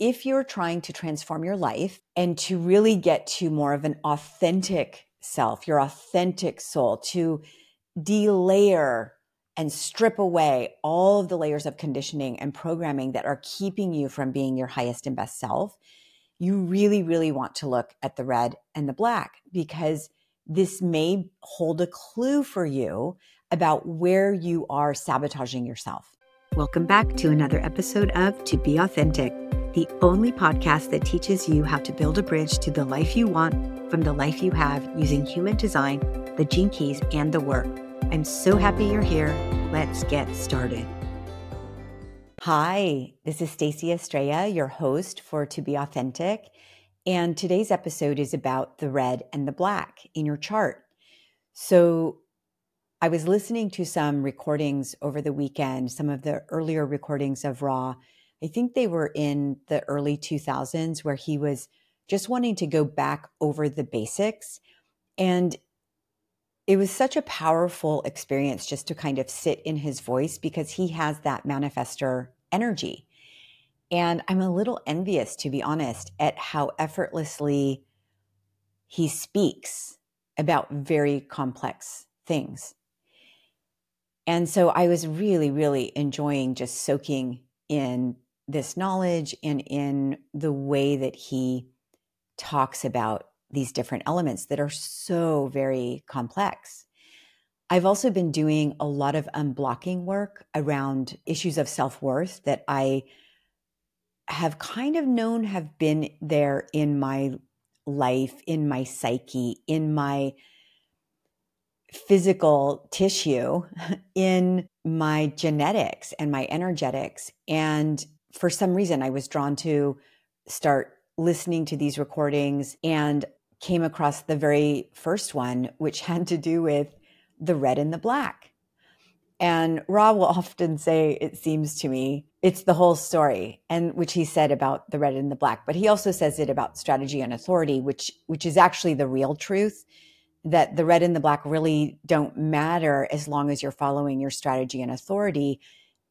if you're trying to transform your life and to really get to more of an authentic self, your authentic soul, to delayer and strip away all of the layers of conditioning and programming that are keeping you from being your highest and best self, you really, really want to look at the red and the black because this may hold a clue for you about where you are sabotaging yourself. Welcome back to another episode of To Be Authentic, the only podcast that teaches you how to build a bridge to the life you want from the life you have using human design, the gene keys, and the work. I'm so happy you're here. Let's get started. Hi, this is Stacy Estrella, your host for To Be Authentic. And today's episode is about the red and the black in your chart. So, I was listening to some recordings over the weekend, some of the earlier recordings of Ra. I think they were in the early 2000s where he was just wanting to go back over the basics. And it was such a powerful experience just to kind of sit in his voice because he has that manifester energy. And I'm a little envious, to be honest, at how effortlessly he speaks about very complex things. And so I was really, really enjoying just soaking in this knowledge and in the way that he talks about these different elements that are so very complex. I've also been doing a lot of unblocking work around issues of self worth that I have kind of known have been there in my life, in my psyche, in my physical tissue in my genetics and my energetics. And for some reason, I was drawn to start listening to these recordings and came across the very first one, which had to do with the red and the black. And Ra will often say, it seems to me, it's the whole story, and which he said about the red and the black. But he also says it about strategy and authority, which which is actually the real truth that the red and the black really don't matter as long as you're following your strategy and authority,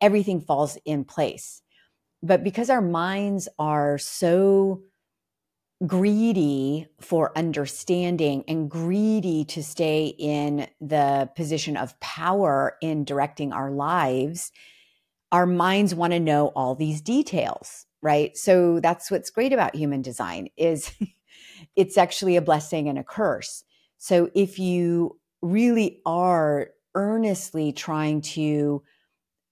everything falls in place. But because our minds are so greedy for understanding and greedy to stay in the position of power in directing our lives, our minds want to know all these details, right? So that's what's great about human design is it's actually a blessing and a curse so if you really are earnestly trying to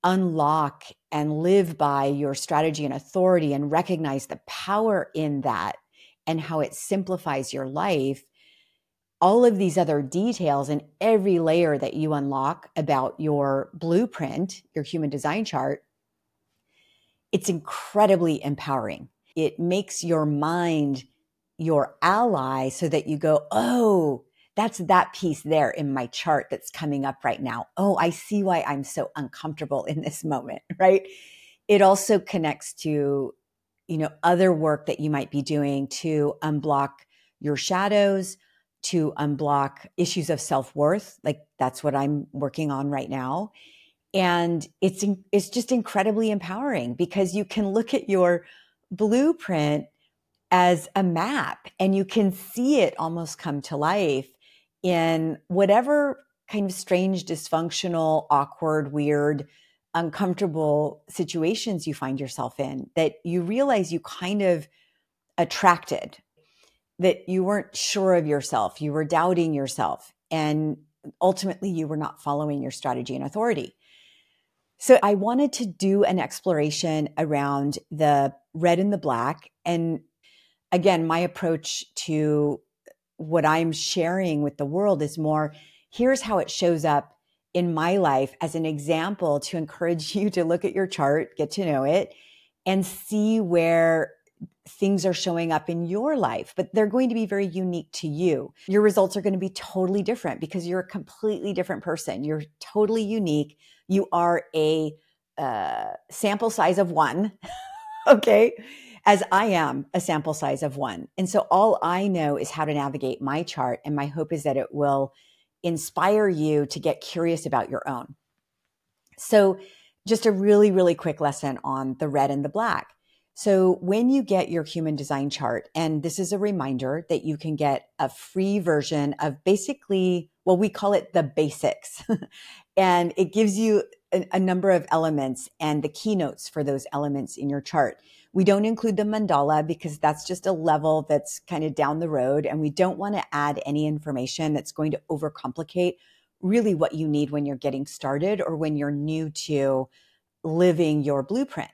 unlock and live by your strategy and authority and recognize the power in that and how it simplifies your life, all of these other details and every layer that you unlock about your blueprint, your human design chart, it's incredibly empowering. It makes your mind your ally so that you go, oh, that's that piece there in my chart that's coming up right now. Oh, I see why I'm so uncomfortable in this moment, right? It also connects to, you know, other work that you might be doing to unblock your shadows, to unblock issues of self-worth. Like that's what I'm working on right now. And it's it's just incredibly empowering because you can look at your blueprint as a map and you can see it almost come to life in whatever kind of strange, dysfunctional, awkward, weird, uncomfortable situations you find yourself in that you realize you kind of attracted, that you weren't sure of yourself, you were doubting yourself, and ultimately you were not following your strategy and authority. So I wanted to do an exploration around the red and the black. And again, my approach to what I'm sharing with the world is more here's how it shows up in my life as an example to encourage you to look at your chart, get to know it, and see where things are showing up in your life, but they're going to be very unique to you. Your results are going to be totally different because you're a completely different person. You're totally unique. You are a uh, sample size of one. okay as I am a sample size of one. And so all I know is how to navigate my chart. And my hope is that it will inspire you to get curious about your own. So, just a really, really quick lesson on the red and the black. So when you get your human design chart, and this is a reminder that you can get a free version of basically, well, we call it the basics. and it gives you a, a, number of elements and the keynotes for those elements in your chart. We don't include the mandala because that's just a level that's kind of down the road. And we don't want to add any information that's going to overcomplicate really what you need when you're getting started or when you're new to living your blueprint.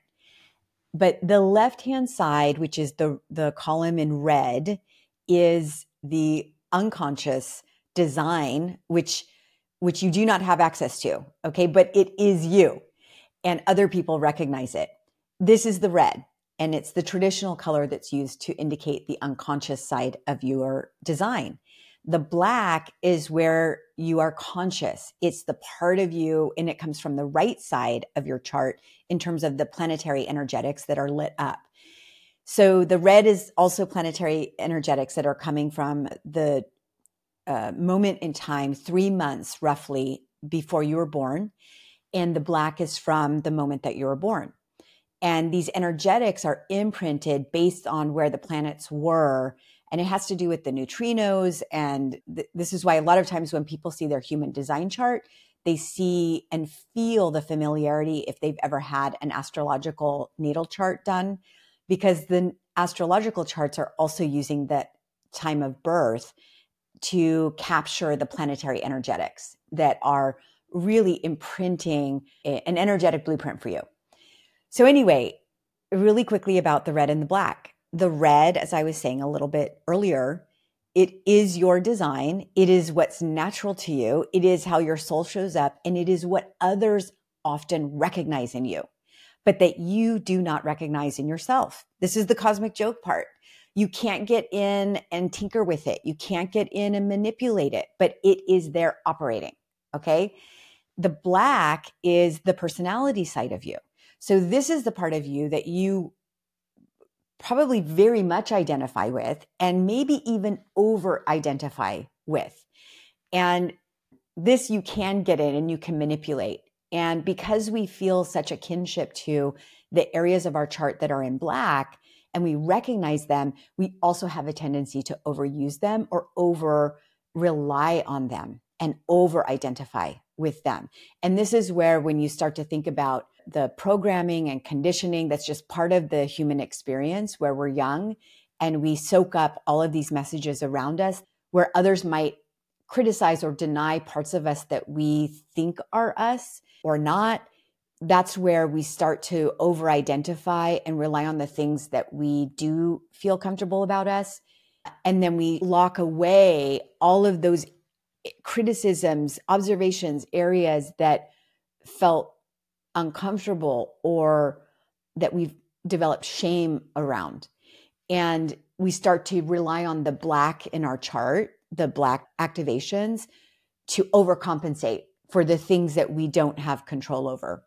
But the left hand side, which is the, the column in red, is the unconscious design, which which you do not have access to. Okay. But it is you and other people recognize it. This is the red and it's the traditional color that's used to indicate the unconscious side of your design. The black is where you are conscious. It's the part of you, and it comes from the right side of your chart in terms of the planetary energetics that are lit up. So the red is also planetary energetics that are coming from the uh, moment in time, three months roughly before you were born. And the black is from the moment that you were born. And these energetics are imprinted based on where the planets were and it has to do with the neutrinos. And th- this is why a lot of times when people see their human design chart, they see and feel the familiarity if they've ever had an astrological natal chart done, because the astrological charts are also using that time of birth to capture the planetary energetics that are really imprinting an energetic blueprint for you. So, anyway, really quickly about the red and the black the red, as I was saying a little bit earlier, it is your design. It is what's natural to you. It is how your soul shows up and it is what others often recognize in you, but that you do not recognize in yourself. This is the cosmic joke part. You can't get in and tinker with it. You can't get in and manipulate it, but it is there operating. Okay. The black is the personality side of you. So this is the part of you that you probably very much identify with and maybe even over identify with. And this you can get in and you can manipulate. And because we feel such a kinship to the areas of our chart that are in black and we recognize them, we also have a tendency to overuse them or over rely on them and over identify with them. And this is where, when you start to think about the programming and conditioning that's just part of the human experience where we're young and we soak up all of these messages around us where others might criticize or deny parts of us that we think are us or not that's where we start to over identify and rely on the things that we do feel comfortable about us. And then we lock away all of those criticisms observations areas that felt uncomfortable or that we've developed shame around. And we start to rely on the black in our chart, the black activations, to overcompensate for the things that we don't have control over.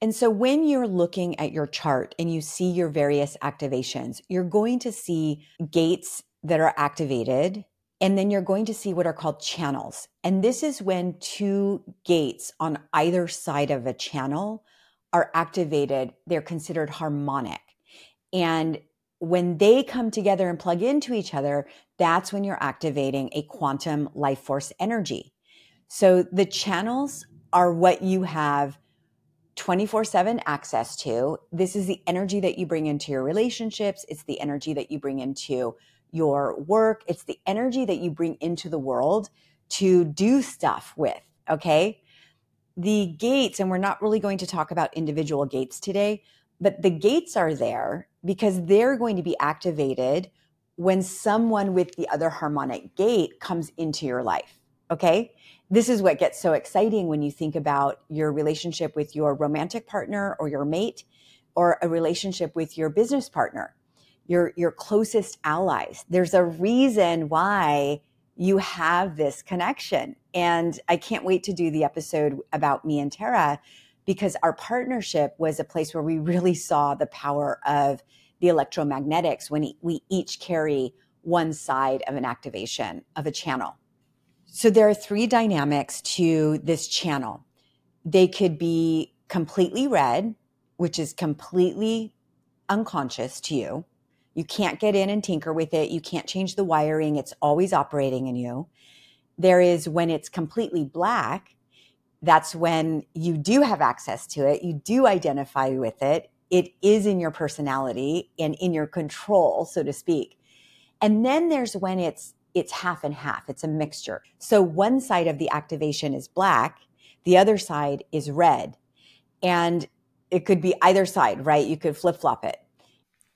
And so when you're looking at your chart and you see your various activations, you're going to see gates that are activated. And then you're going to see what are called channels. And this is when two gates on either side of a channel are activated, they're considered harmonic. And when they come together and plug into each other, that's when you're activating a quantum life force energy. So the channels are what you have 24 7 access to. This is the energy that you bring into your relationships. It's the energy that you bring into your work. It's the energy that you bring into the world to do stuff with. Okay the gates, and we're not really going to talk about individual gates today, but the gates are there because they're going to be activated when someone with the other harmonic gate comes into your life. Okay. This is what gets so exciting when you think about your relationship with your romantic partner or your mate or a relationship with your business partner, your, your closest allies. There's a reason why you have this connection. And I can't wait to do the episode about me and Tara because our partnership was a place where we really saw the power of the electromagnetics when we each carry one side of an activation of a channel. So there are three dynamics to this channel. They could be completely red, which is completely unconscious to you. You can't get in and tinker with it. You can't change the wiring. It's always operating in you. There is when it's completely black, that's when you do have access to it. You do identify with it. It is in your personality and in your control, so to speak. And then there's when it's it's half and half. It's a mixture. So one side of the activation is black, the other side is red. And it could be either side, right? You could flip flop it.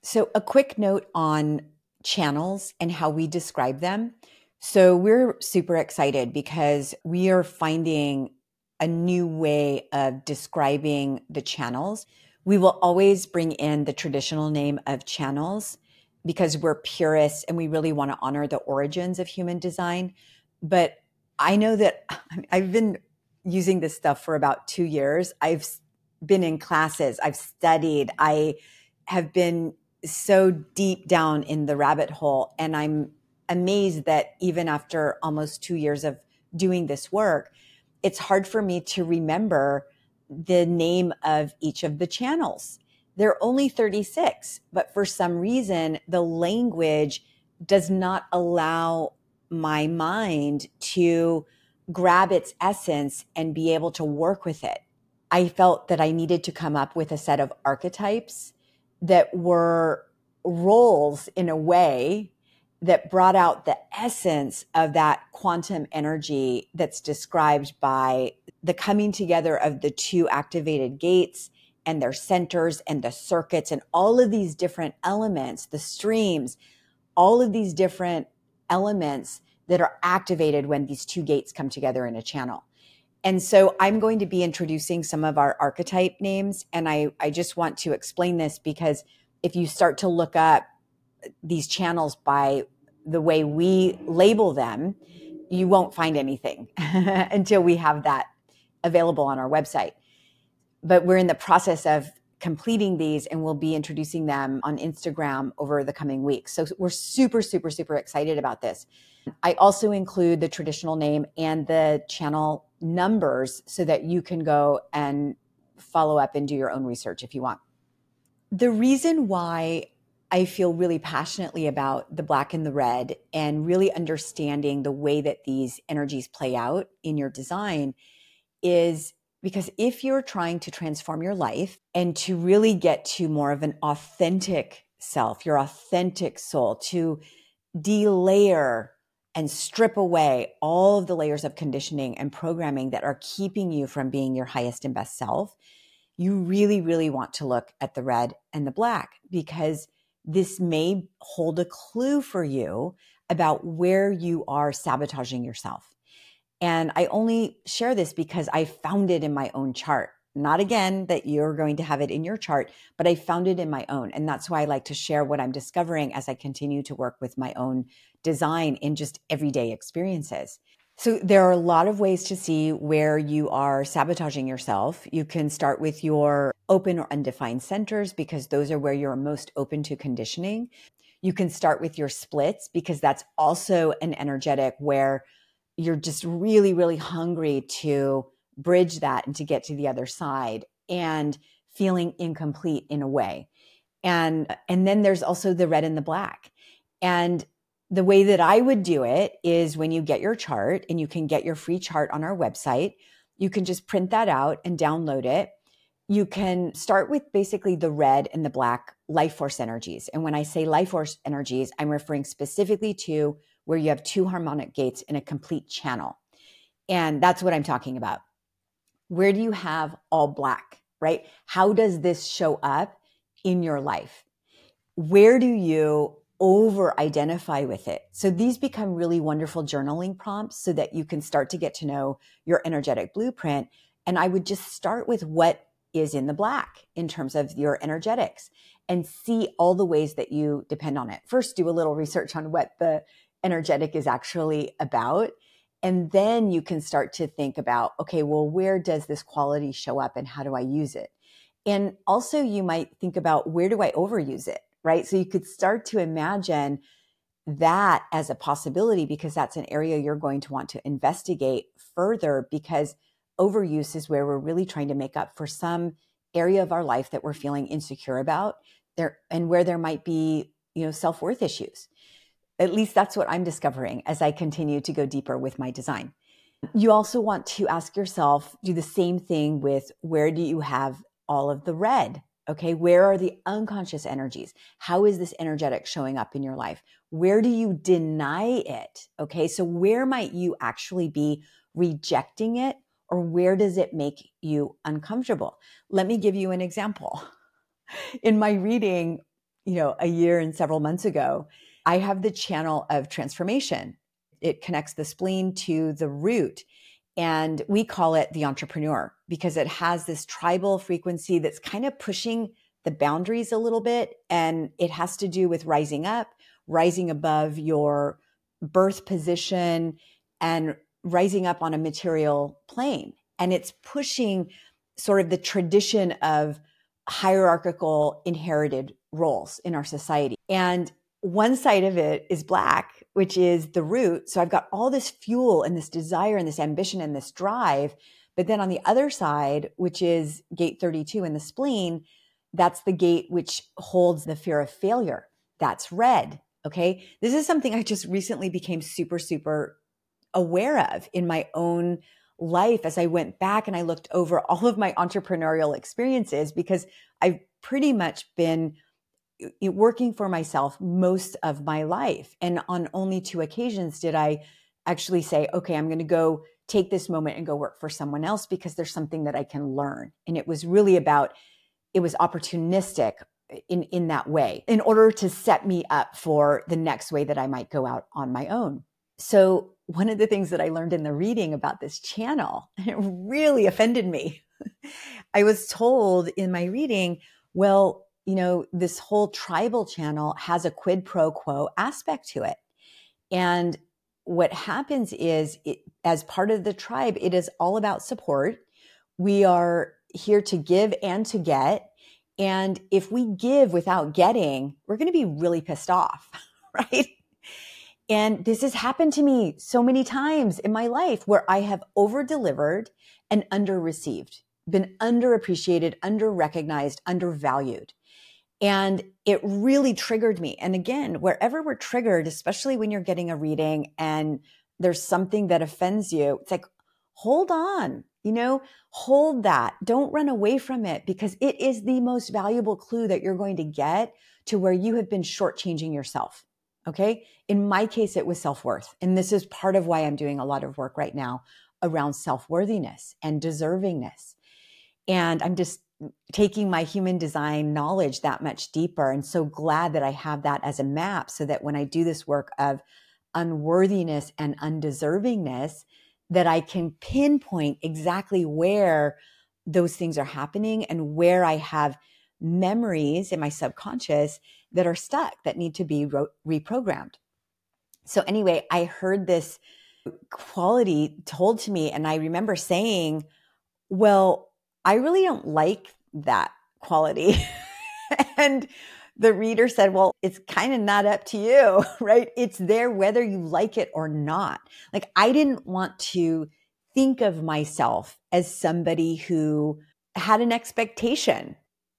So, a quick note on channels and how we describe them. So, we're super excited because we are finding a new way of describing the channels. We will always bring in the traditional name of channels because we're purists and we really want to honor the origins of human design. But I know that I've been using this stuff for about two years. I've been in classes, I've studied, I have been so deep down in the rabbit hole. And I'm amazed that even after almost two years of doing this work, it's hard for me to remember the name of each of the channels. They're only 36, but for some reason, the language does not allow my mind to grab its essence and be able to work with it. I felt that I needed to come up with a set of archetypes that were roles in a way that brought out the essence of that quantum energy that's described by the coming together of the two activated gates and their centers and the circuits and all of these different elements, the streams, all of these different elements that are activated when these two gates come together in a channel. And so I'm going to be introducing some of our archetype names. And I, I just want to explain this because if you start to look up these channels by the way we label them, you won't find anything until we have that available on our website. But we're in the process of completing these and we'll be introducing them on Instagram over the coming weeks. So we're super, super, super excited about this. I also include the traditional name and the channel numbers so that you can go and follow up and do your own research if you want. The reason why I feel really passionately about the black and the red and really understanding the way that these energies play out in your design is because if you're trying to transform your life and to really get to more of an authentic self, your authentic soul, to delayer and strip away all of the layers of conditioning and programming that are keeping you from being your highest and best self, you really, really want to look at the red and the black because this may hold a clue for you about where you are sabotaging yourself. And I only share this because I found it in my own chart. Not again that you're going to have it in your chart, but I found it in my own. And that's why I like to share what I'm discovering as I continue to work with my own design in just everyday experiences. So there are a lot of ways to see where you are sabotaging yourself. You can start with your open or undefined centers because those are where you're most open to conditioning. You can start with your splits because that's also an energetic where you're just really, really hungry to bridge that and to get to the other side and feeling incomplete in a way. And and then there's also the red and the black. And the way that I would do it is when you get your chart and you can get your free chart on our website, you can just print that out and download it. You can start with basically the red and the black life force energies. And when I say life force energies, I'm referring specifically to where you have two harmonic gates in a complete channel. And that's what I'm talking about. Where do you have all black, right? How does this show up in your life? Where do you over identify with it. So these become really wonderful journaling prompts so that you can start to get to know your energetic blueprint. And I would just start with what is in the black in terms of your energetics and see all the ways that you depend on it. First, do a little research on what the energetic is actually about. And then you can start to think about, okay, well, where does this quality show up and how do I use it? And also, you might think about where do I overuse it? right? So you could start to imagine that as a possibility because that's an area you're going to want to investigate further because overuse is where we're really trying to make up for some area of our life that we're feeling insecure about there and where there might be, you know, self-worth issues. At least that's what I'm discovering as I continue to go deeper with my design. You also want to ask yourself, do the same thing with where do you have all of the red? Okay, where are the unconscious energies? How is this energetic showing up in your life? Where do you deny it? Okay, so where might you actually be rejecting it or where does it make you uncomfortable? Let me give you an example. In my reading, you know, a year and several months ago, I have the channel of transformation. It connects the spleen to the root. And we call it the entrepreneur because it has this tribal frequency that's kind of pushing the boundaries a little bit. And it has to do with rising up, rising above your birth position, and rising up on a material plane. And it's pushing sort of the tradition of hierarchical inherited roles in our society. And one side of it is black, which is the root. So I've got all this fuel and this desire and this ambition and this drive. But then on the other side, which is gate 32 in the spleen, that's the gate which holds the fear of failure. That's red. Okay. This is something I just recently became super, super aware of in my own life as I went back and I looked over all of my entrepreneurial experiences because I've pretty much been working for myself most of my life. And on only two occasions did I actually say, okay, I'm going to go take this moment and go work for someone else because there's something that I can learn. And it was really about, it was opportunistic in, in that way in order to set me up for the next way that I might go out on my own. So one of the things that I learned in the reading about this channel, it really offended me. I was told in my reading, well, you know, this whole tribal channel has a quid pro quo aspect to it. And what happens is, it, as part of the tribe, it is all about support. We are here to give and to get. And if we give without getting, we're going to be really pissed off, right? And this has happened to me so many times in my life where I have over delivered and under received, been underappreciated, under recognized, undervalued. And it really triggered me. And again, wherever we're triggered, especially when you're getting a reading and there's something that offends you, it's like, hold on, you know, hold that. Don't run away from it because it is the most valuable clue that you're going to get to where you have been shortchanging yourself. Okay. In my case, it was self worth. And this is part of why I'm doing a lot of work right now around self worthiness and deservingness. And I'm just taking my human design knowledge that much deeper and so glad that I have that as a map so that when I do this work of unworthiness and undeservingness that I can pinpoint exactly where those things are happening and where I have memories in my subconscious that are stuck that need to be reprogrammed. So anyway, I heard this quality told to me and I remember saying, well, I really don't like that quality. and the reader said, well, it's kind of not up to you, right? It's there whether you like it or not. Like I didn't want to think of myself as somebody who had an expectation.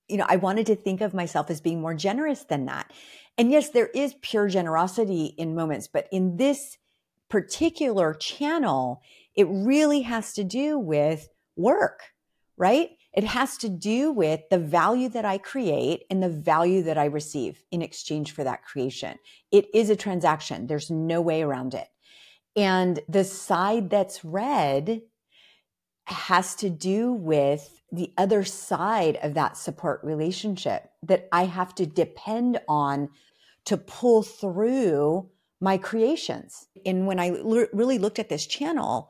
You know, I wanted to think of myself as being more generous than that. And yes, there is pure generosity in moments, but in this particular channel, it really has to do with work right? It has to do with the value that I create and the value that I receive in exchange for that creation. It is a transaction. There's no way around it. And the side that's red has to do with the other side of that support relationship that I have to depend on to pull through my creations. And when I l- really looked at this channel,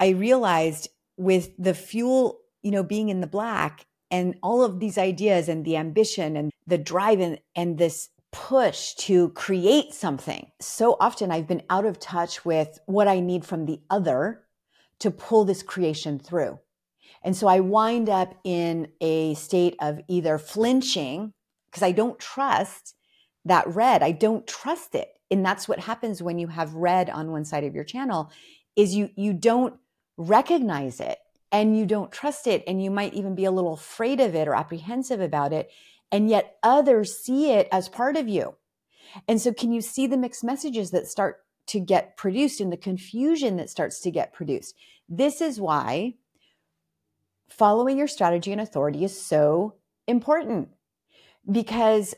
I realized with the fuel you know, being in the black and all of these ideas and the ambition and the drive and, and this push to create something. So often I've been out of touch with what I need from the other to pull this creation through. And so I wind up in a state of either flinching because I don't trust that red. I don't trust it. And that's what happens when you have red on one side of your channel is you you don't recognize it and you don't trust it and you might even be a little afraid of it or apprehensive about it And yet others see it as part of you. And so, can you see the mixed messages that start to get produced and the confusion that starts to get produced? This is why following your strategy and authority is so important because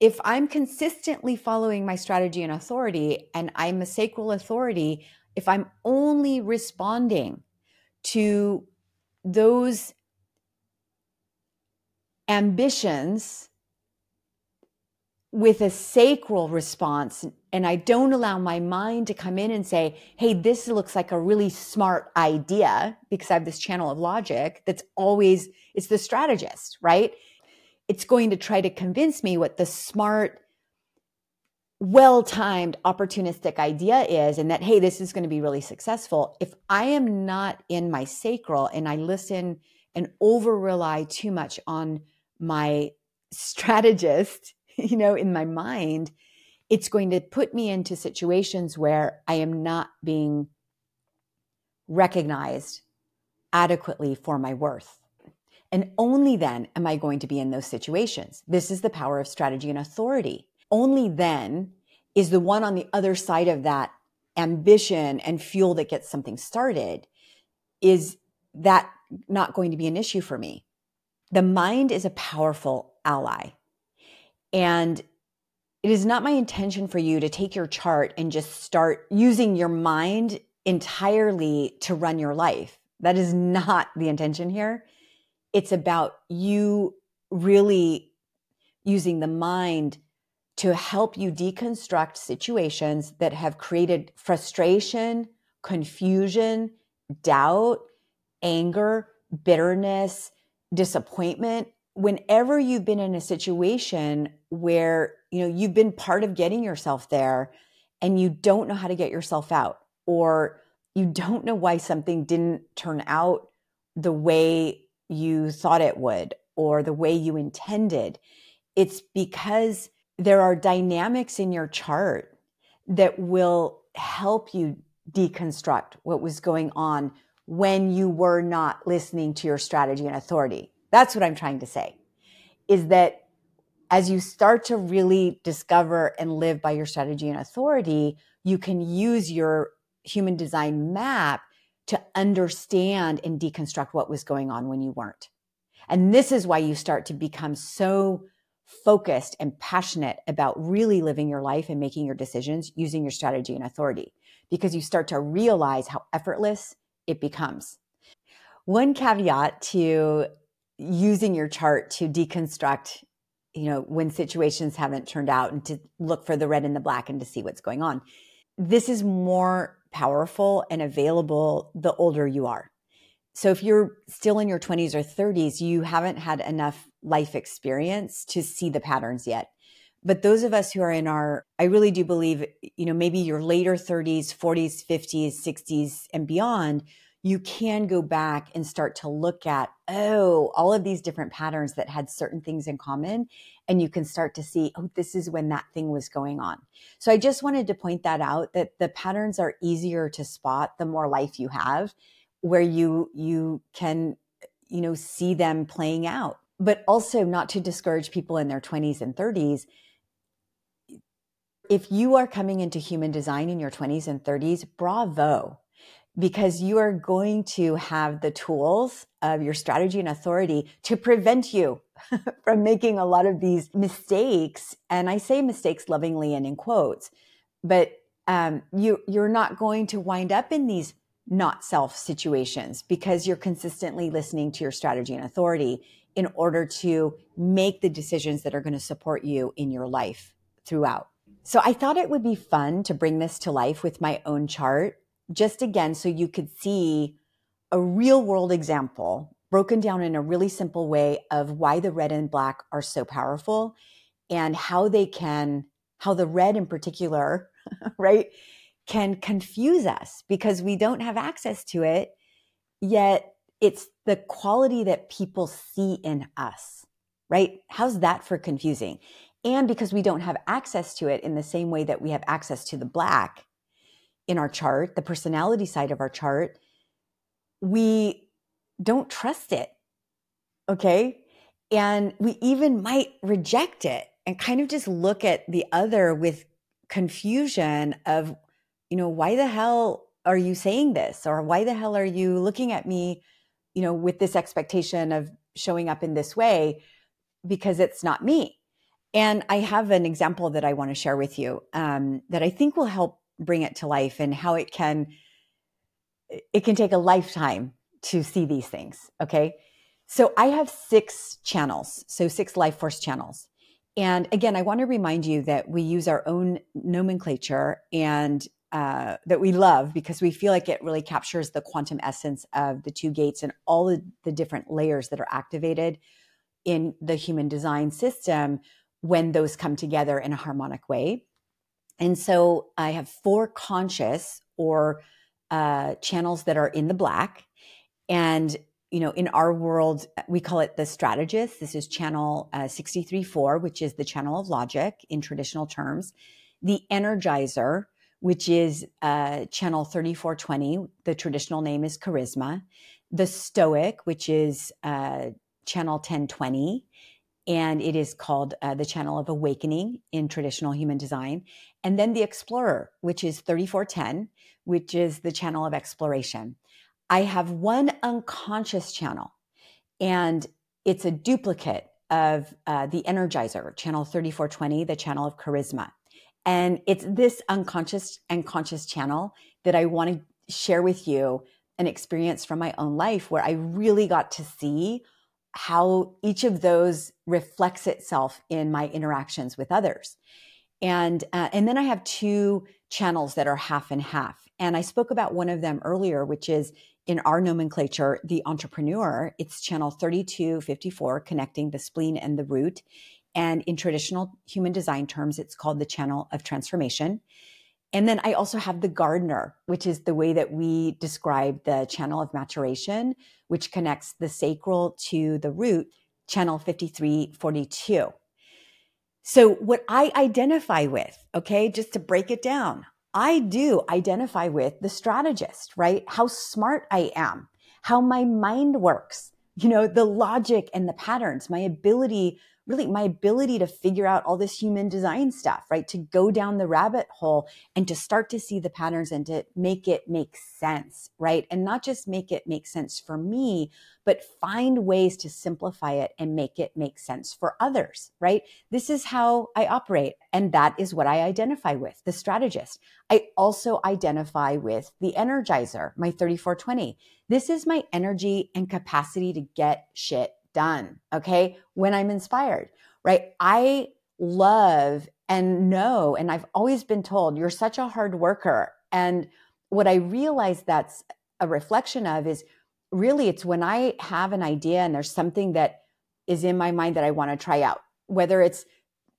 if I'm consistently following my strategy and authority and I'm a sacral authority, if I'm only responding to those ambitions with a sacral response and I don't allow my mind to come in and say, Hey, this looks like a really smart idea because I have this channel of logic that's always, it's the strategist, right? it's going to try to convince me what the smart, well timed, opportunistic idea is, and that, hey, this is going to be really successful. If I am not in my sacral and I listen and over rely too much on my strategist, you know, in my mind, it's going to put me into situations where I am not being recognized adequately for my worth. And only then am I going to be in those situations. This is the power of strategy and authority. Only then is the one on the other side of that ambition and fuel that gets something started is that not going to be an issue for me. The mind is a powerful ally. And it is not my intention for you to take your chart and just start using your mind entirely to run your life. That is not the intention here it's about you really using the mind to help you deconstruct situations that have created frustration, confusion, doubt, anger, bitterness, disappointment. Whenever you've been in a situation where, you know, you've been part of getting yourself there and you don't know how to get yourself out or you don't know why something didn't turn out the way you thought it would or the way you intended. It's because there are dynamics in your chart that will help you deconstruct what was going on when you were not listening to your strategy and authority. That's what I'm trying to say is that as you start to really discover and live by your strategy and authority, you can use your human design map to understand and deconstruct what was going on when you weren't. And this is why you start to become so focused and passionate about really living your life and making your decisions using your strategy and authority because you start to realize how effortless it becomes. One caveat to using your chart to deconstruct, you know, when situations haven't turned out and to look for the red and the black and to see what's going on. This is more powerful and available the older you are. So if you're still in your 20s or 30s, you haven't had enough life experience to see the patterns yet. But those of us who are in our, I really do believe, you know, maybe your later 30s, 40s, 50s, 60s, and beyond, you can go back and start to look at, oh, all of these different patterns that had certain things in common. And you can start to see, oh, this is when that thing was going on. So I just wanted to point that out that the patterns are easier to spot the more life you have, where you, you can, you know, see them playing out. But also not to discourage people in their 20s and 30s. If you are coming into human design in your 20s and 30s, bravo because you are going to have the tools of your strategy and authority to prevent you from making a lot of these mistakes. And I say mistakes lovingly and in quotes, but um, you, you're not going to wind up in these not self situations because you're consistently listening to your strategy and authority in order to make the decisions that are going to support you in your life throughout. So I thought it would be fun to bring this to life with my own chart just again, so you could see a real world example broken down in a really simple way of why the red and black are so powerful and how they can, how the red in particular, right, can confuse us because we don't have access to it. Yet it's the quality that people see in us, right? How's that for confusing? And because we don't have access to it in the same way that we have access to the black, in our chart, the personality side of our chart, we don't trust it. Okay. And we even might reject it and kind of just look at the other with confusion of, you know, why the hell are you saying this? Or why the hell are you looking at me, you know, with this expectation of showing up in this way? Because it's not me. And I have an example that I want to share with you um, that I think will help bring it to life and how it can it can take a lifetime to see these things. Okay. So I have six channels, so six life force channels. And again, I want to remind you that we use our own nomenclature and uh, that we love because we feel like it really captures the quantum essence of the two gates and all the, the different layers that are activated in the human design system when those come together in a harmonic way. And so I have four conscious or uh, channels that are in the black. And you know, in our world, we call it the strategist. This is channel uh, 63.4, which is the channel of logic in traditional terms. The energizer, which is uh, channel 3420. The traditional name is charisma. The stoic, which is uh, channel 1020. And it is called uh, the channel of awakening in traditional human design. And then the explorer, which is 3410, which is the channel of exploration. I have one unconscious channel, and it's a duplicate of uh, the Energizer, channel 3420, the channel of charisma. And it's this unconscious and conscious channel that I want to share with you an experience from my own life where I really got to see how each of those reflects itself in my interactions with others. And, uh, and then I have two channels that are half and half. And I spoke about one of them earlier, which is in our nomenclature, the entrepreneur, it's channel 3254, connecting the spleen and the root. And in traditional human design terms, it's called the channel of transformation. And then I also have the gardener, which is the way that we describe the channel of maturation, which connects the sacral to the root, channel 5342. So, what I identify with, okay, just to break it down, I do identify with the strategist, right? How smart I am, how my mind works, you know, the logic and the patterns, my ability really my ability to figure out all this human design stuff, right? To go down the rabbit hole and to start to see the patterns and to make it make sense, right? And not just make it make sense for me, but find ways to simplify it and make it make sense for others, right? This is how I operate. And that is what I identify with, the strategist. I also identify with the energizer, my 3420. This is my energy and capacity to get shit done. Okay. When I'm inspired, right? I love and know, and I've always been told, you're such a hard worker. And what I realize that's a reflection of is really it's when I have an idea and there's something that is in my mind that I want to try out, whether it's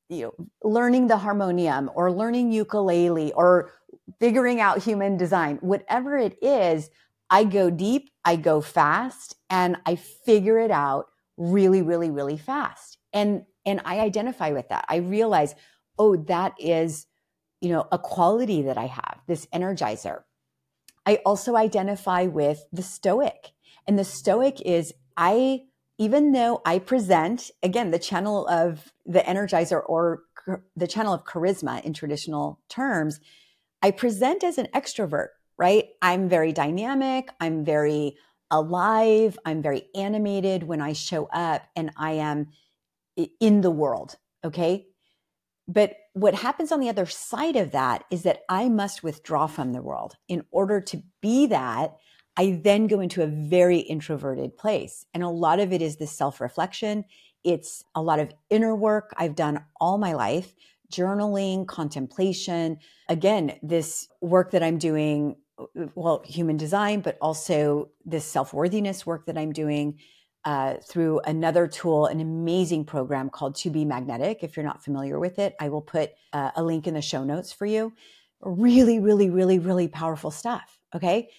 you know learning the harmonium or learning ukulele or figuring out human design, whatever it is, I go deep, I go fast, and I figure it out really, really, really fast. And and I identify with that. I realize, oh, that is, you know, a quality that I have, this energizer. I also identify with the stoic. And the stoic is I even though I present again the channel of the energizer or the channel of charisma in traditional terms, I present as an extrovert, right? I'm very dynamic, I'm very alive. I'm very animated when I show up and I am in the world. Okay. But what happens on the other side of that is that I must withdraw from the world. In order to be that, I then go into a very introverted place. And a lot of it is this self reflection. It's a lot of inner work I've done all my life journaling, contemplation. Again, this work that I'm doing well, human design, but also this self worthiness work that I'm doing uh, through another tool, an amazing program called To Be Magnetic. If you're not familiar with it, I will put uh, a link in the show notes for you. Really, really, really, really powerful stuff. Okay.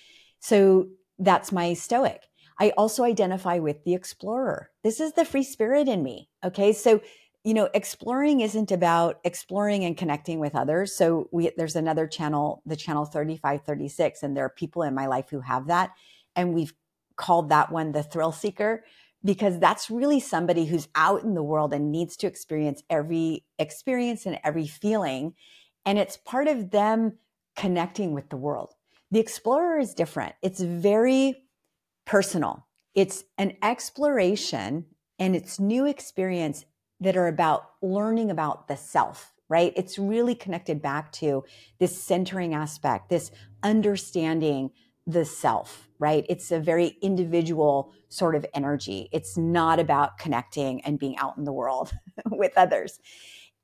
So that's my stoic. I also identify with the explorer. This is the free spirit in me. Okay. So you know, exploring isn't about exploring and connecting with others. So we, there's another channel, the channel 3536, and there are people in my life who have that. And we've called that one the thrill seeker because that's really somebody who's out in the world and needs to experience every experience and every feeling. And it's part of them connecting with the world. The explorer is different. It's very personal. It's an exploration and it's new experience that are about learning about the self, right? It's really connected back to this centering aspect, this understanding the self, right? It's a very individual sort of energy. It's not about connecting and being out in the world with others.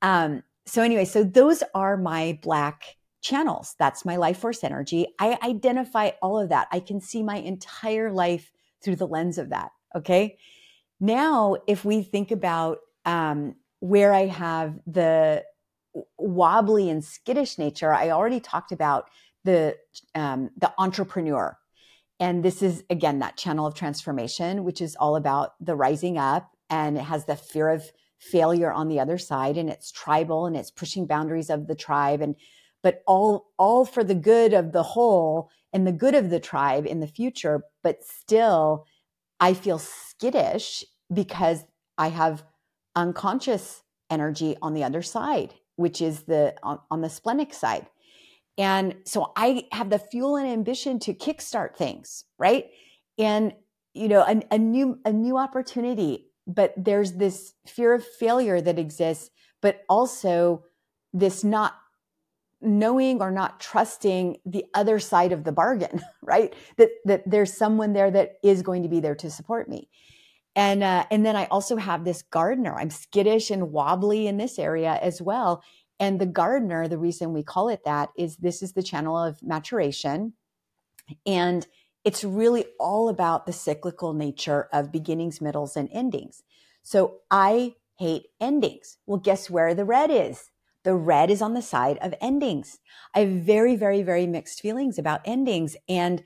Um, so, anyway, so those are my black channels. That's my life force energy. I identify all of that. I can see my entire life through the lens of that. Okay. Now, if we think about um, where I have the wobbly and skittish nature, I already talked about the um, the entrepreneur, and this is again that channel of transformation, which is all about the rising up, and it has the fear of failure on the other side, and it's tribal and it's pushing boundaries of the tribe, and but all all for the good of the whole and the good of the tribe in the future. But still, I feel skittish because I have unconscious energy on the other side, which is the on, on the splenic side. And so I have the fuel and ambition to kickstart things, right? And you know, a, a new a new opportunity, but there's this fear of failure that exists, but also this not knowing or not trusting the other side of the bargain, right? That that there's someone there that is going to be there to support me. And uh, and then I also have this gardener. I'm skittish and wobbly in this area as well. And the gardener, the reason we call it that is this is the channel of maturation. And it's really all about the cyclical nature of beginnings, middles, and endings. So I hate endings. Well, guess where the red is? The red is on the side of endings. I have very, very, very mixed feelings about endings. And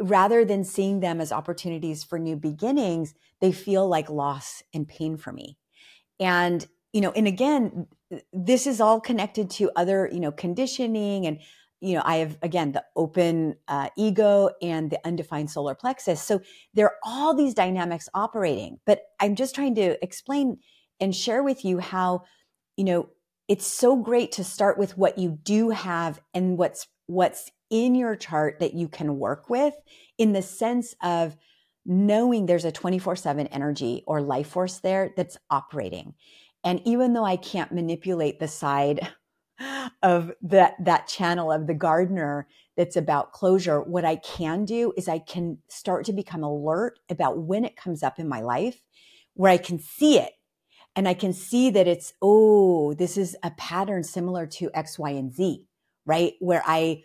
rather than seeing them as opportunities for new beginnings, they feel like loss and pain for me. And, you know, and again, this is all connected to other, you know, conditioning and, you know, I have again the open uh, ego and the undefined solar plexus. So there are all these dynamics operating, but I'm just trying to explain and share with you how, you know, it's so great to start with what you do have and what's what's in your chart that you can work with in the sense of knowing there's a 24/7 energy or life force there that's operating. And even though I can't manipulate the side of that that channel of the gardener that's about closure, what I can do is I can start to become alert about when it comes up in my life where I can see it and I can see that it's oh, this is a pattern similar to X, Y, and Z, right? Where I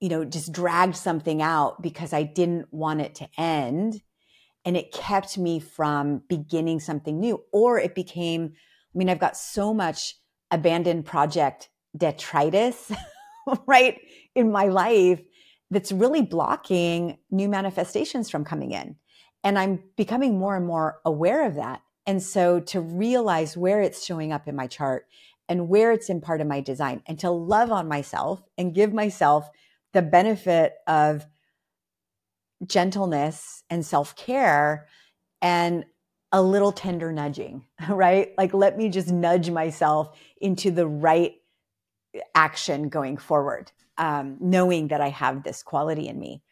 you know, just dragged something out because I didn't want it to end. And it kept me from beginning something new. Or it became, I mean, I've got so much abandoned project detritus, right, in my life that's really blocking new manifestations from coming in. And I'm becoming more and more aware of that. And so to realize where it's showing up in my chart and where it's in part of my design and to love on myself and give myself the benefit of gentleness and self care and a little tender nudging, right? Like, let me just nudge myself into the right action going forward, um, knowing that I have this quality in me.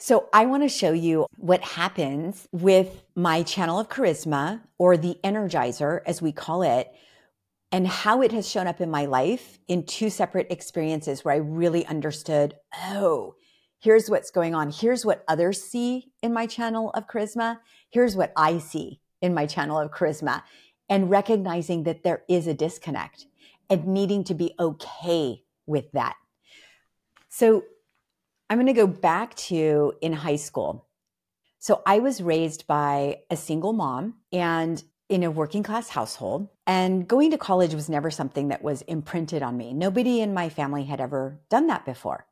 So, I want to show you what happens with my channel of charisma or the energizer, as we call it, and how it has shown up in my life in two separate experiences where I really understood, oh, here's what's going on. Here's what others see in my channel of charisma. Here's what I see in my channel of charisma. And recognizing that there is a disconnect and needing to be okay with that. So I'm going to go back to in high school. So I was raised by a single mom and in a working class household. And going to college was never something that was imprinted on me. Nobody in my family had ever done that before.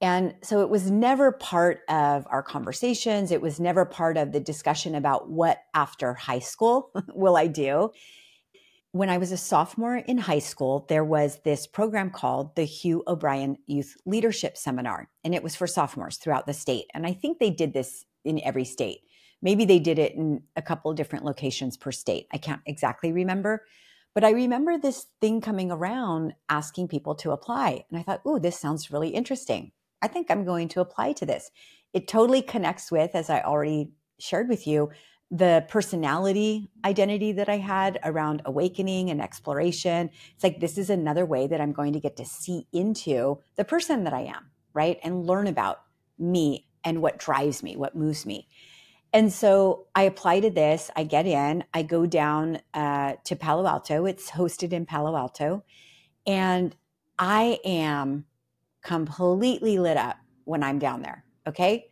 And so it was never part of our conversations. It was never part of the discussion about what after high school will I do. When I was a sophomore in high school, there was this program called the Hugh O'Brian Youth Leadership Seminar, and it was for sophomores throughout the state. And I think they did this in every state Maybe they did it in a couple of different locations per state. I can't exactly remember. But I remember this thing coming around asking people to apply. And I thought, ooh, this sounds really interesting. I think I'm going to apply to this. It totally connects with, as I already shared with you, the personality identity that I had around awakening and exploration. It's like, this is another way that I'm going to get to see into the person that I am, right? And learn about me and what drives me, what moves me. And so I apply to this, I get in, I go down uh, to Palo Alto. It's hosted in Palo Alto. And I am completely lit up when I'm down there. Okay.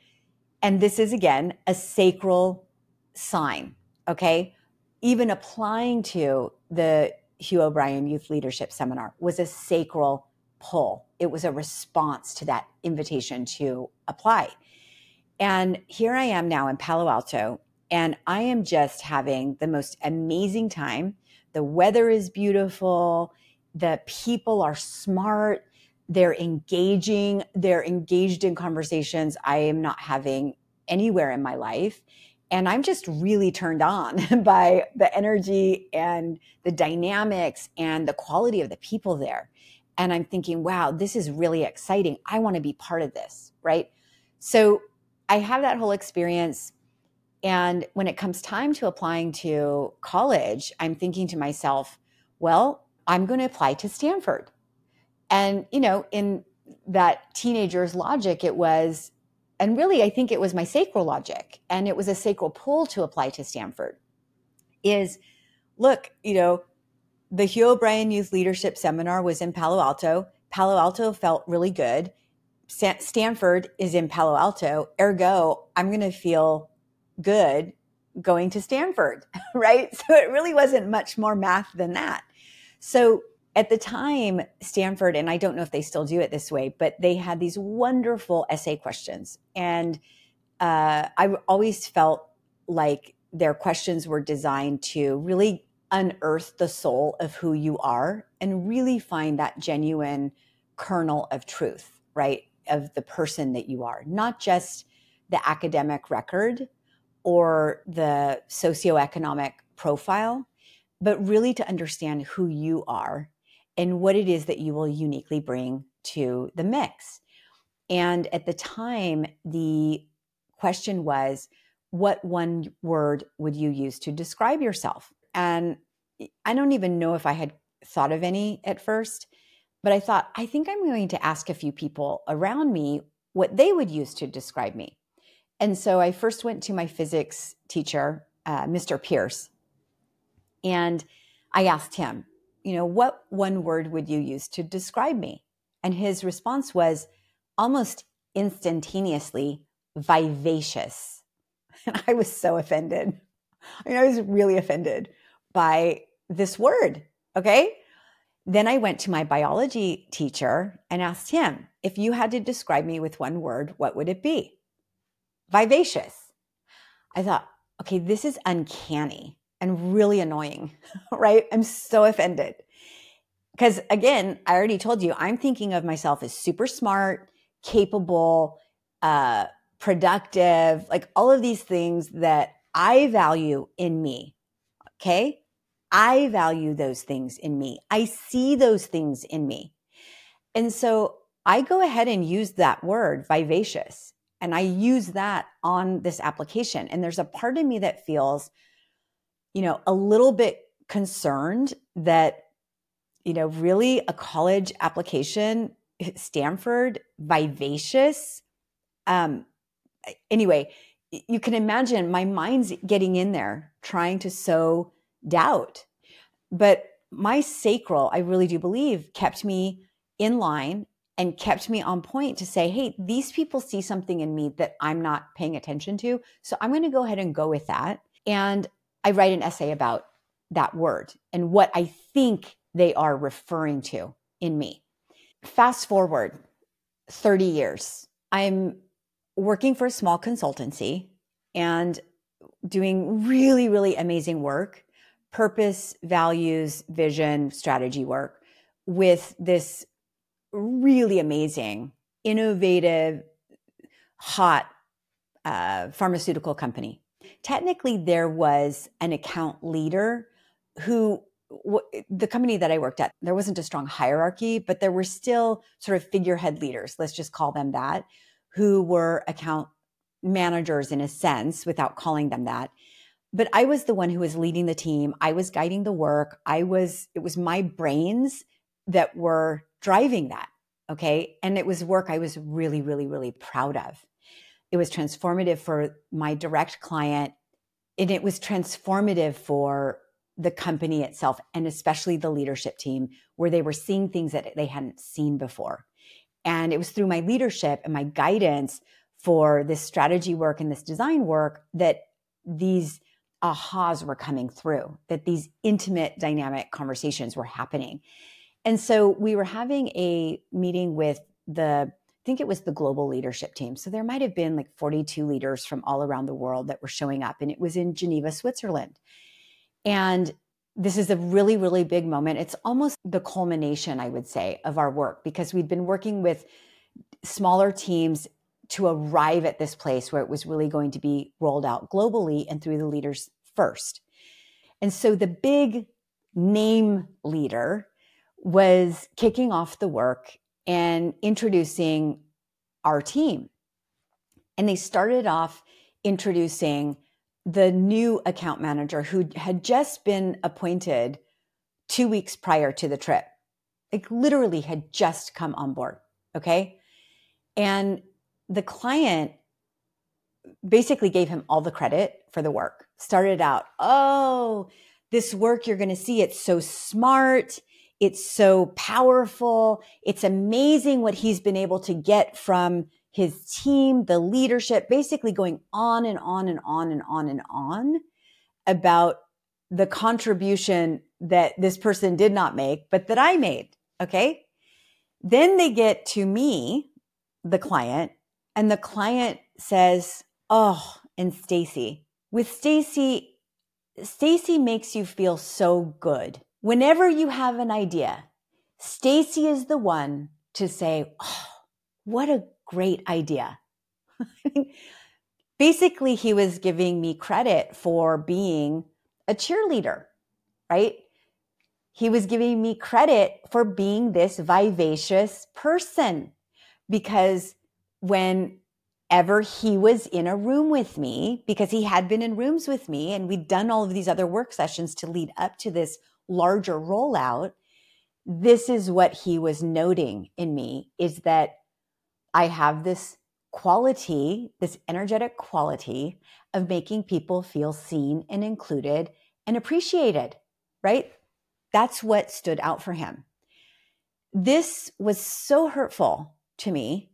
And this is again a sacral sign. Okay. Even applying to the Hugh O'Brian Youth Leadership Seminar was a sacral pull. It was a response to that invitation to apply. And here I am now in Palo Alto, and I am just having the most amazing time. The weather is beautiful. The people are smart. They're engaging. They're engaged in conversations I am not having anywhere in my life. And I'm just really turned on by the energy and the dynamics and the quality of the people there. And I'm thinking, wow, this is really exciting. I want to be part of this, right? So I have that whole experience. And when it comes time to applying to college, I'm thinking to myself, well, I'm going to apply to Stanford. And, you know, in that teenager's logic, it was, and really, I think it was my sacral logic, and it was a sacral pull to apply to Stanford is look, you know, the Hugh O'Brian Youth Leadership Seminar was in Palo Alto. Palo Alto felt really good. Stanford is in Palo Alto, ergo, I'm going to feel good going to Stanford, right? So it really wasn't much more math than that. So at the time, Stanford, and I don't know if they still do it this way, but they had these wonderful essay questions. And uh, I always felt like their questions were designed to really unearth the soul of who you are and really find that genuine kernel of truth, right? Of the person that you are, not just the academic record or the socioeconomic profile, but really to understand who you are and what it is that you will uniquely bring to the mix. And at the time, the question was, what one word would you use to describe yourself? And I don't even know if I had thought of any at first. But I thought, I think I'm going to ask a few people around me what they would use to describe me. And so I first went to my physics teacher, uh, Mr. Pierce, and I asked him, you know, what one word would you use to describe me? And his response was almost instantaneously vivacious. And I was so offended. I mean, I was really offended by this word. Okay. Then I went to my biology teacher and asked him, if you had to describe me with one word, what would it be? Vivacious. I thought, okay, this is uncanny and really annoying, right? I'm so offended. Because again, I already told you, I'm thinking of myself as super smart, capable, uh, productive, like all of these things that I value in me. Okay. I value those things in me. I see those things in me. And so I go ahead and use that word vivacious and I use that on this application. And there's a part of me that feels, you know, a little bit concerned that, you know, really a college application, Stanford, vivacious. Um, anyway, you can imagine my mind's getting in there trying to sow doubt. But my sacral, I really do believe, kept me in line and kept me on point to say, hey, these people see something in me that I'm not paying attention to. So I'm going to go ahead and go with that. And I write an essay about that word and what I think they are referring to in me. Fast forward 30 years, I'm working for a small consultancy and doing really, really amazing work purpose, values, vision, strategy work with this really amazing, innovative, hot uh, pharmaceutical company. Technically, there was an account leader who the company that I worked at, there wasn't a strong hierarchy, but there were still sort of figurehead leaders, let's just call them that, who were account managers in a sense without calling them that. But I was the one who was leading the team. I was guiding the work. I was, it was my brains that were driving that. Okay. And it was work I was really, really, really proud of. It was transformative for my direct client. And it was transformative for the company itself and especially the leadership team where they were seeing things that they hadn't seen before. And it was through my leadership and my guidance for this strategy work and this design work that these ahas were coming through, that these intimate dynamic conversations were happening. And so we were having a meeting with the, I think it was the global leadership team. So there might have been like 42 leaders from all around the world that were showing up, and it was in Geneva, Switzerland. And this is a really, really big moment. It's almost the culmination, I would say, of our work because we'd been working with smaller teams to arrive at this place where it was really going to be rolled out globally and through the leaders first. And so the big name leader was kicking off the work and introducing our team. And they started off introducing the new account manager who had just been appointed two weeks prior to the trip. Like literally had just come on board. Okay. And the client basically gave him all the credit for the work. Started out, oh, this work you're going to see, it's so smart. It's so powerful. It's amazing what he's been able to get from his team, the leadership, basically going on and on and on and on and on about the contribution that this person did not make, but that I made. Okay. Then they get to me, the client, and the client says, Oh, and Stacy, with Stacy, Stacy makes you feel so good. Whenever you have an idea, Stacy is the one to say, Oh, what a great idea. Basically, he was giving me credit for being a cheerleader, right? He was giving me credit for being this vivacious person because whenever he was in a room with me, because he had been in rooms with me and we'd done all of these other work sessions to lead up to this larger rollout, this is what he was noting in me is that I have this quality, this energetic quality of making people feel seen and included and appreciated, right? That's what stood out for him. This was so hurtful to me.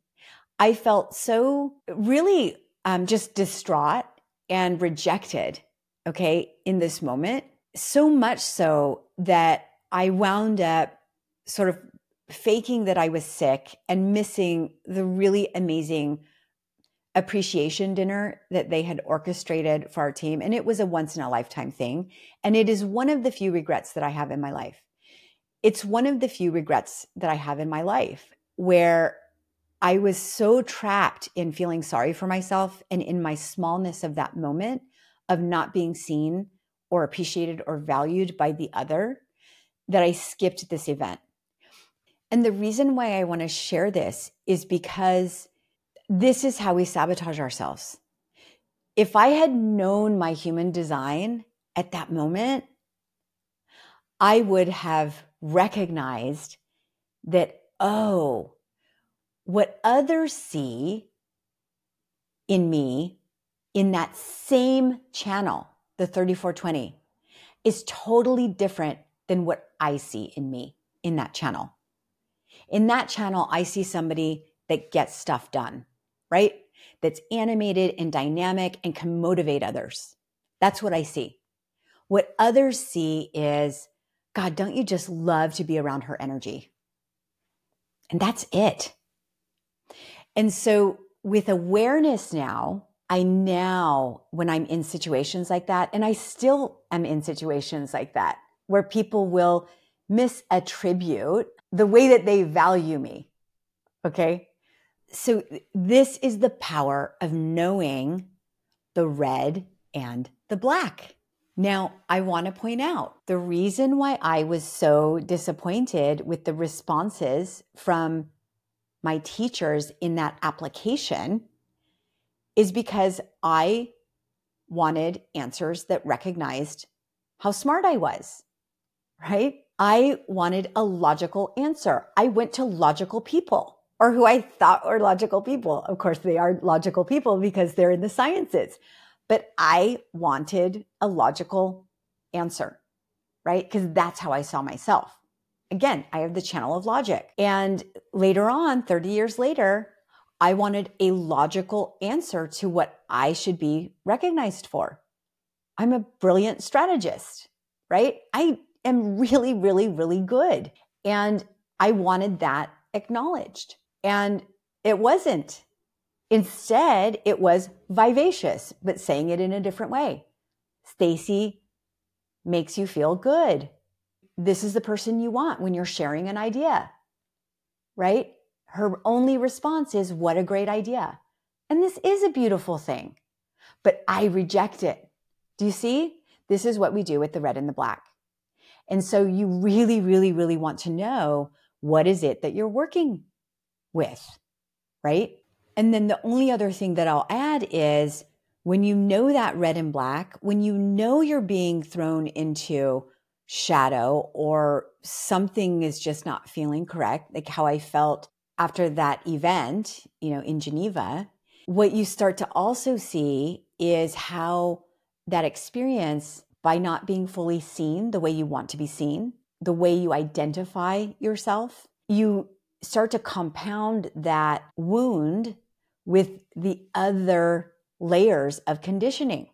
I felt so really um, just distraught and rejected, okay, in this moment. So much so that I wound up sort of faking that I was sick and missing the really amazing appreciation dinner that they had orchestrated for our team. And it was a once in a lifetime thing. And it is one of the few regrets that I have in my life. It's one of the few regrets that I have in my life where I was so trapped in feeling sorry for myself and in my smallness of that moment of not being seen or appreciated or valued by the other that I skipped this event. And the reason why I want to share this is because this is how we sabotage ourselves. If I had known my human design at that moment, I would have recognized that, oh, what others see in me in that same channel, the 3420, is totally different than what I see in me in that channel. In that channel, I see somebody that gets stuff done, right? That's animated and dynamic and can motivate others. That's what I see. What others see is, God, don't you just love to be around her energy? And that's it. And so, with awareness now, I now, when I'm in situations like that, and I still am in situations like that, where people will misattribute the way that they value me. Okay. So this is the power of knowing the red and the black. Now, I want to point out the reason why I was so disappointed with the responses from my teachers in that application is because I wanted answers that recognized how smart I was, right? I wanted a logical answer. I went to logical people or who I thought were logical people. Of course, they are logical people because they're in the sciences, but I wanted a logical answer, right? Because that's how I saw myself. Again, I have the channel of logic. And later on, 30 years later, I wanted a logical answer to what I should be recognized for. I'm a brilliant strategist, right? I am really, really, really good. And I wanted that acknowledged. And it wasn't. Instead, it was vivacious, but saying it in a different way. Stacy makes you feel good. This is the person you want when you're sharing an idea, right? her only response is, What a great idea. And this is a beautiful thing, but I reject it. Do you see? This is what we do with the red and the black. And so you really, really, really want to know what is it that you're working with, right? And then the only other thing that I'll add is when you know that red and black, when you know you're being thrown into shadow or something is just not feeling correct, like how I felt after that event, you know, in Geneva, what you start to also see is how that experience, by not being fully seen the way you want to be seen, the way you identify yourself, you start to compound that wound with the other layers of conditioning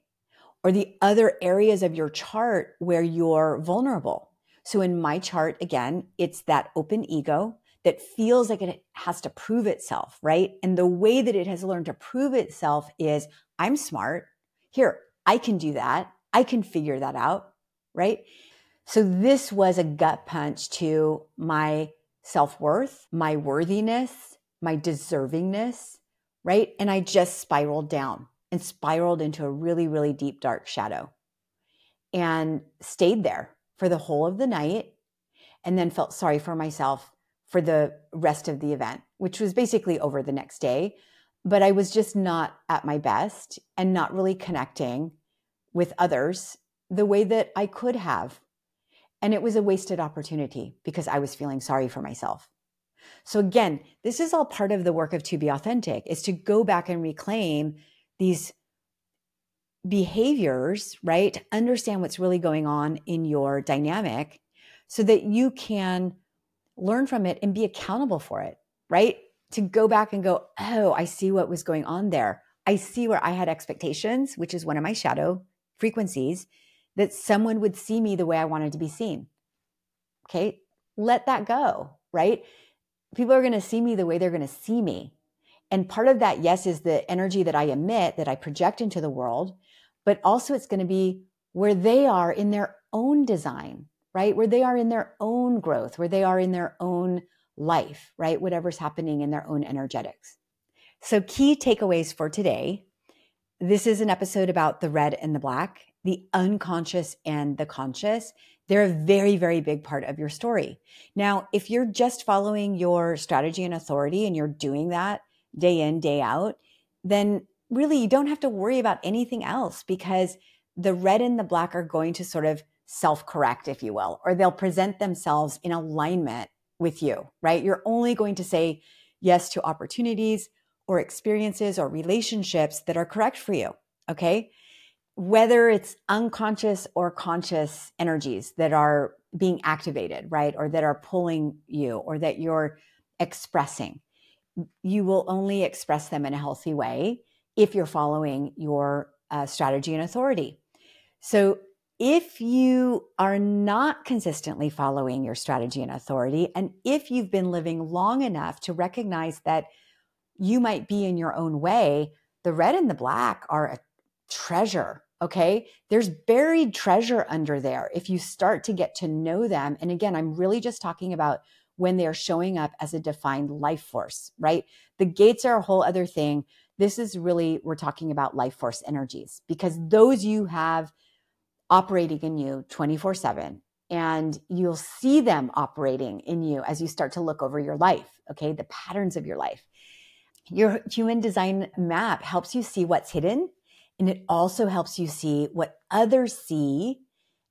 or the other areas of your chart where you're vulnerable. So in my chart, again, it's that open ego that feels like it has to prove itself, right? And the way that it has learned to prove itself is I'm smart. Here, I can do that. I can figure that out, right? So this was a gut punch to my self worth, my worthiness, my deservingness, right? And I just spiraled down and spiraled into a really, really deep, dark shadow and stayed there for the whole of the night and then felt sorry for myself for the rest of the event, which was basically over the next day. But I was just not at my best and not really connecting with others the way that I could have. And it was a wasted opportunity because I was feeling sorry for myself. So again, this is all part of the work of to be authentic is to go back and reclaim these behaviors, right? Understand what's really going on in your dynamic so that you can learn from it and be accountable for it, right? To go back and go, oh, I see what was going on there. I see where I had expectations, which is one of my shadow frequencies, that someone would see me the way I wanted to be seen. Okay. Let that go, right? People are going to see me the way they're going to see me. And part of that, yes, is the energy that I emit, that I project into the world, but also it's going to be where they are in their own design, right? Where they are in their own growth, where they are in their own life, right? Whatever's happening in their own energetics. So, key takeaways for today this is an episode about the red and the black, the unconscious and the conscious. They're a very, very big part of your story. Now, if you're just following your strategy and authority and you're doing that day in, day out, then really you don't have to worry about anything else because the red and the black are going to sort of self correct, if you will, or they'll present themselves in alignment with you, right? You're only going to say yes to opportunities or experiences or relationships that are correct for you. Okay. Whether it's unconscious or conscious energies that are being activated, right? Or that are pulling you or that you're expressing, you will only express them in a healthy way if you're following your uh, strategy and authority. So if you are not consistently following your strategy and authority, and if you've been living long enough to recognize that you might be in your own way, the red and the black are a treasure. Okay. There's buried treasure under there if you start to get to know them. And again, I'm really just talking about when they're showing up as a defined life force, right? The gates are a whole other thing. this is really, we're talking about life force energies because those you have operating in you 24 7 and you'll see them operating in you as you start to look over your life, okay? The patterns of your life. Your human design map helps you see what's hidden and it also helps you see what others see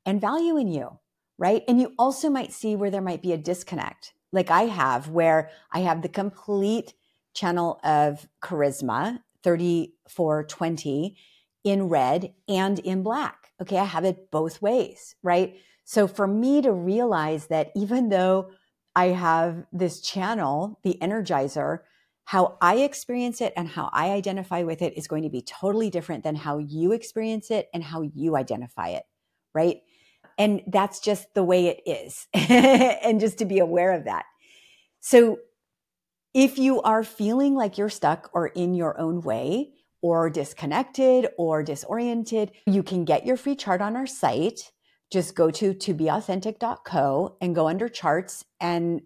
and value in you, right? And you also might see where there might be a disconnect, like I have, where I have the complete channel of charisma, 3420 in red and in black. Okay. I have it both ways, right? So for me to realize that even though I have this channel, the energizer, how I experience it and how I identify with it is going to be totally different than how you experience it and how you identify it. Right. And that's just the way it is. and just to be aware of that. So if you are feeling like you're stuck or in your own way or disconnected or disoriented, you can get your free chart on our site. Just go to tobeauthentic.co and go under charts and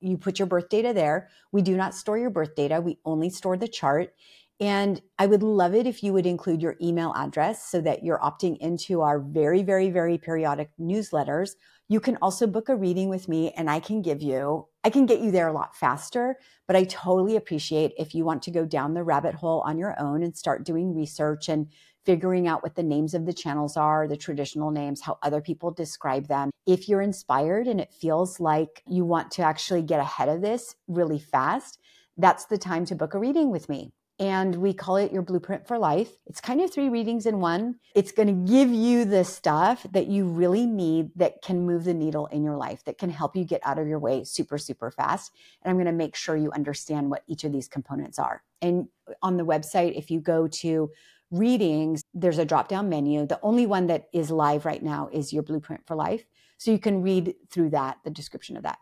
you put your birth data there. We do not store your birth data. We only store the chart. And I would love it if you would include your email address so that you're opting into our very, very, very periodic newsletters. You can also book a reading with me and I can give you, I can get you there a lot faster. But I totally appreciate if you want to go down the rabbit hole on your own and start doing research and figuring out what the names of the channels are, the traditional names, how other people describe them. If you're inspired and it feels like you want to actually get ahead of this really fast, that's the time to book a reading with me and we call it your blueprint for life. It's kind of three readings in one. It's going to give you the stuff that you really need that can move the needle in your life, that can help you get out of your way super, super fast. And I'm going to make sure you understand what each of these components are. And on the website, if you go to readings, there's a drop down menu. The only one that is live right now is your blueprint for life. So you can read through that, the description of that.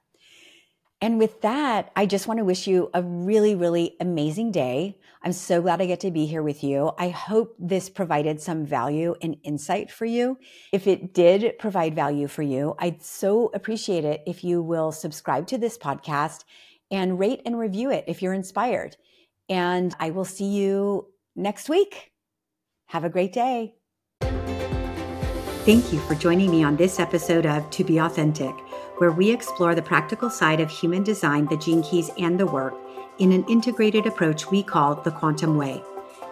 And with that, I just want to wish you a really, really amazing day. I'm so glad I get to be here with you. I hope this provided some value and insight for you. If it did provide value for you, I'd so appreciate it if you will subscribe to this podcast and rate and review it if you're inspired. And I will see you next week. Have a great day. Thank you for joining me on this episode of To Be Authentic where we explore the practical side of human design, the gene keys, and the work in an integrated approach we call the Quantum Way.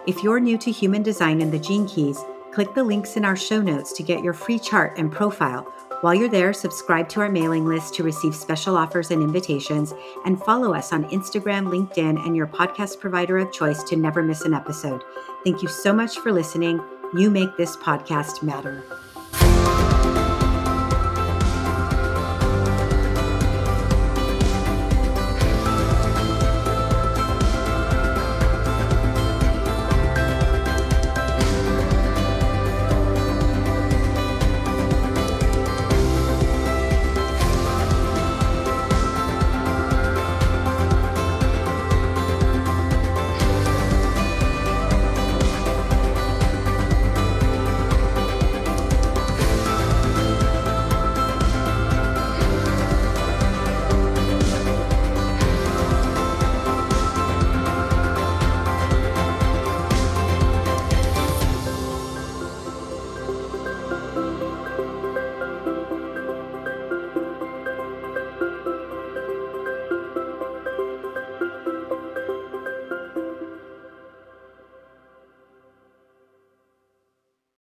If you're new to human design and the gene keys, click the links in our show notes to get your free chart and profile. While you're there, subscribe to our mailing list to receive special offers and invitations, and follow us on Instagram, LinkedIn, and your podcast provider of choice to never miss an episode. Thank you so much for listening. You make this podcast matter.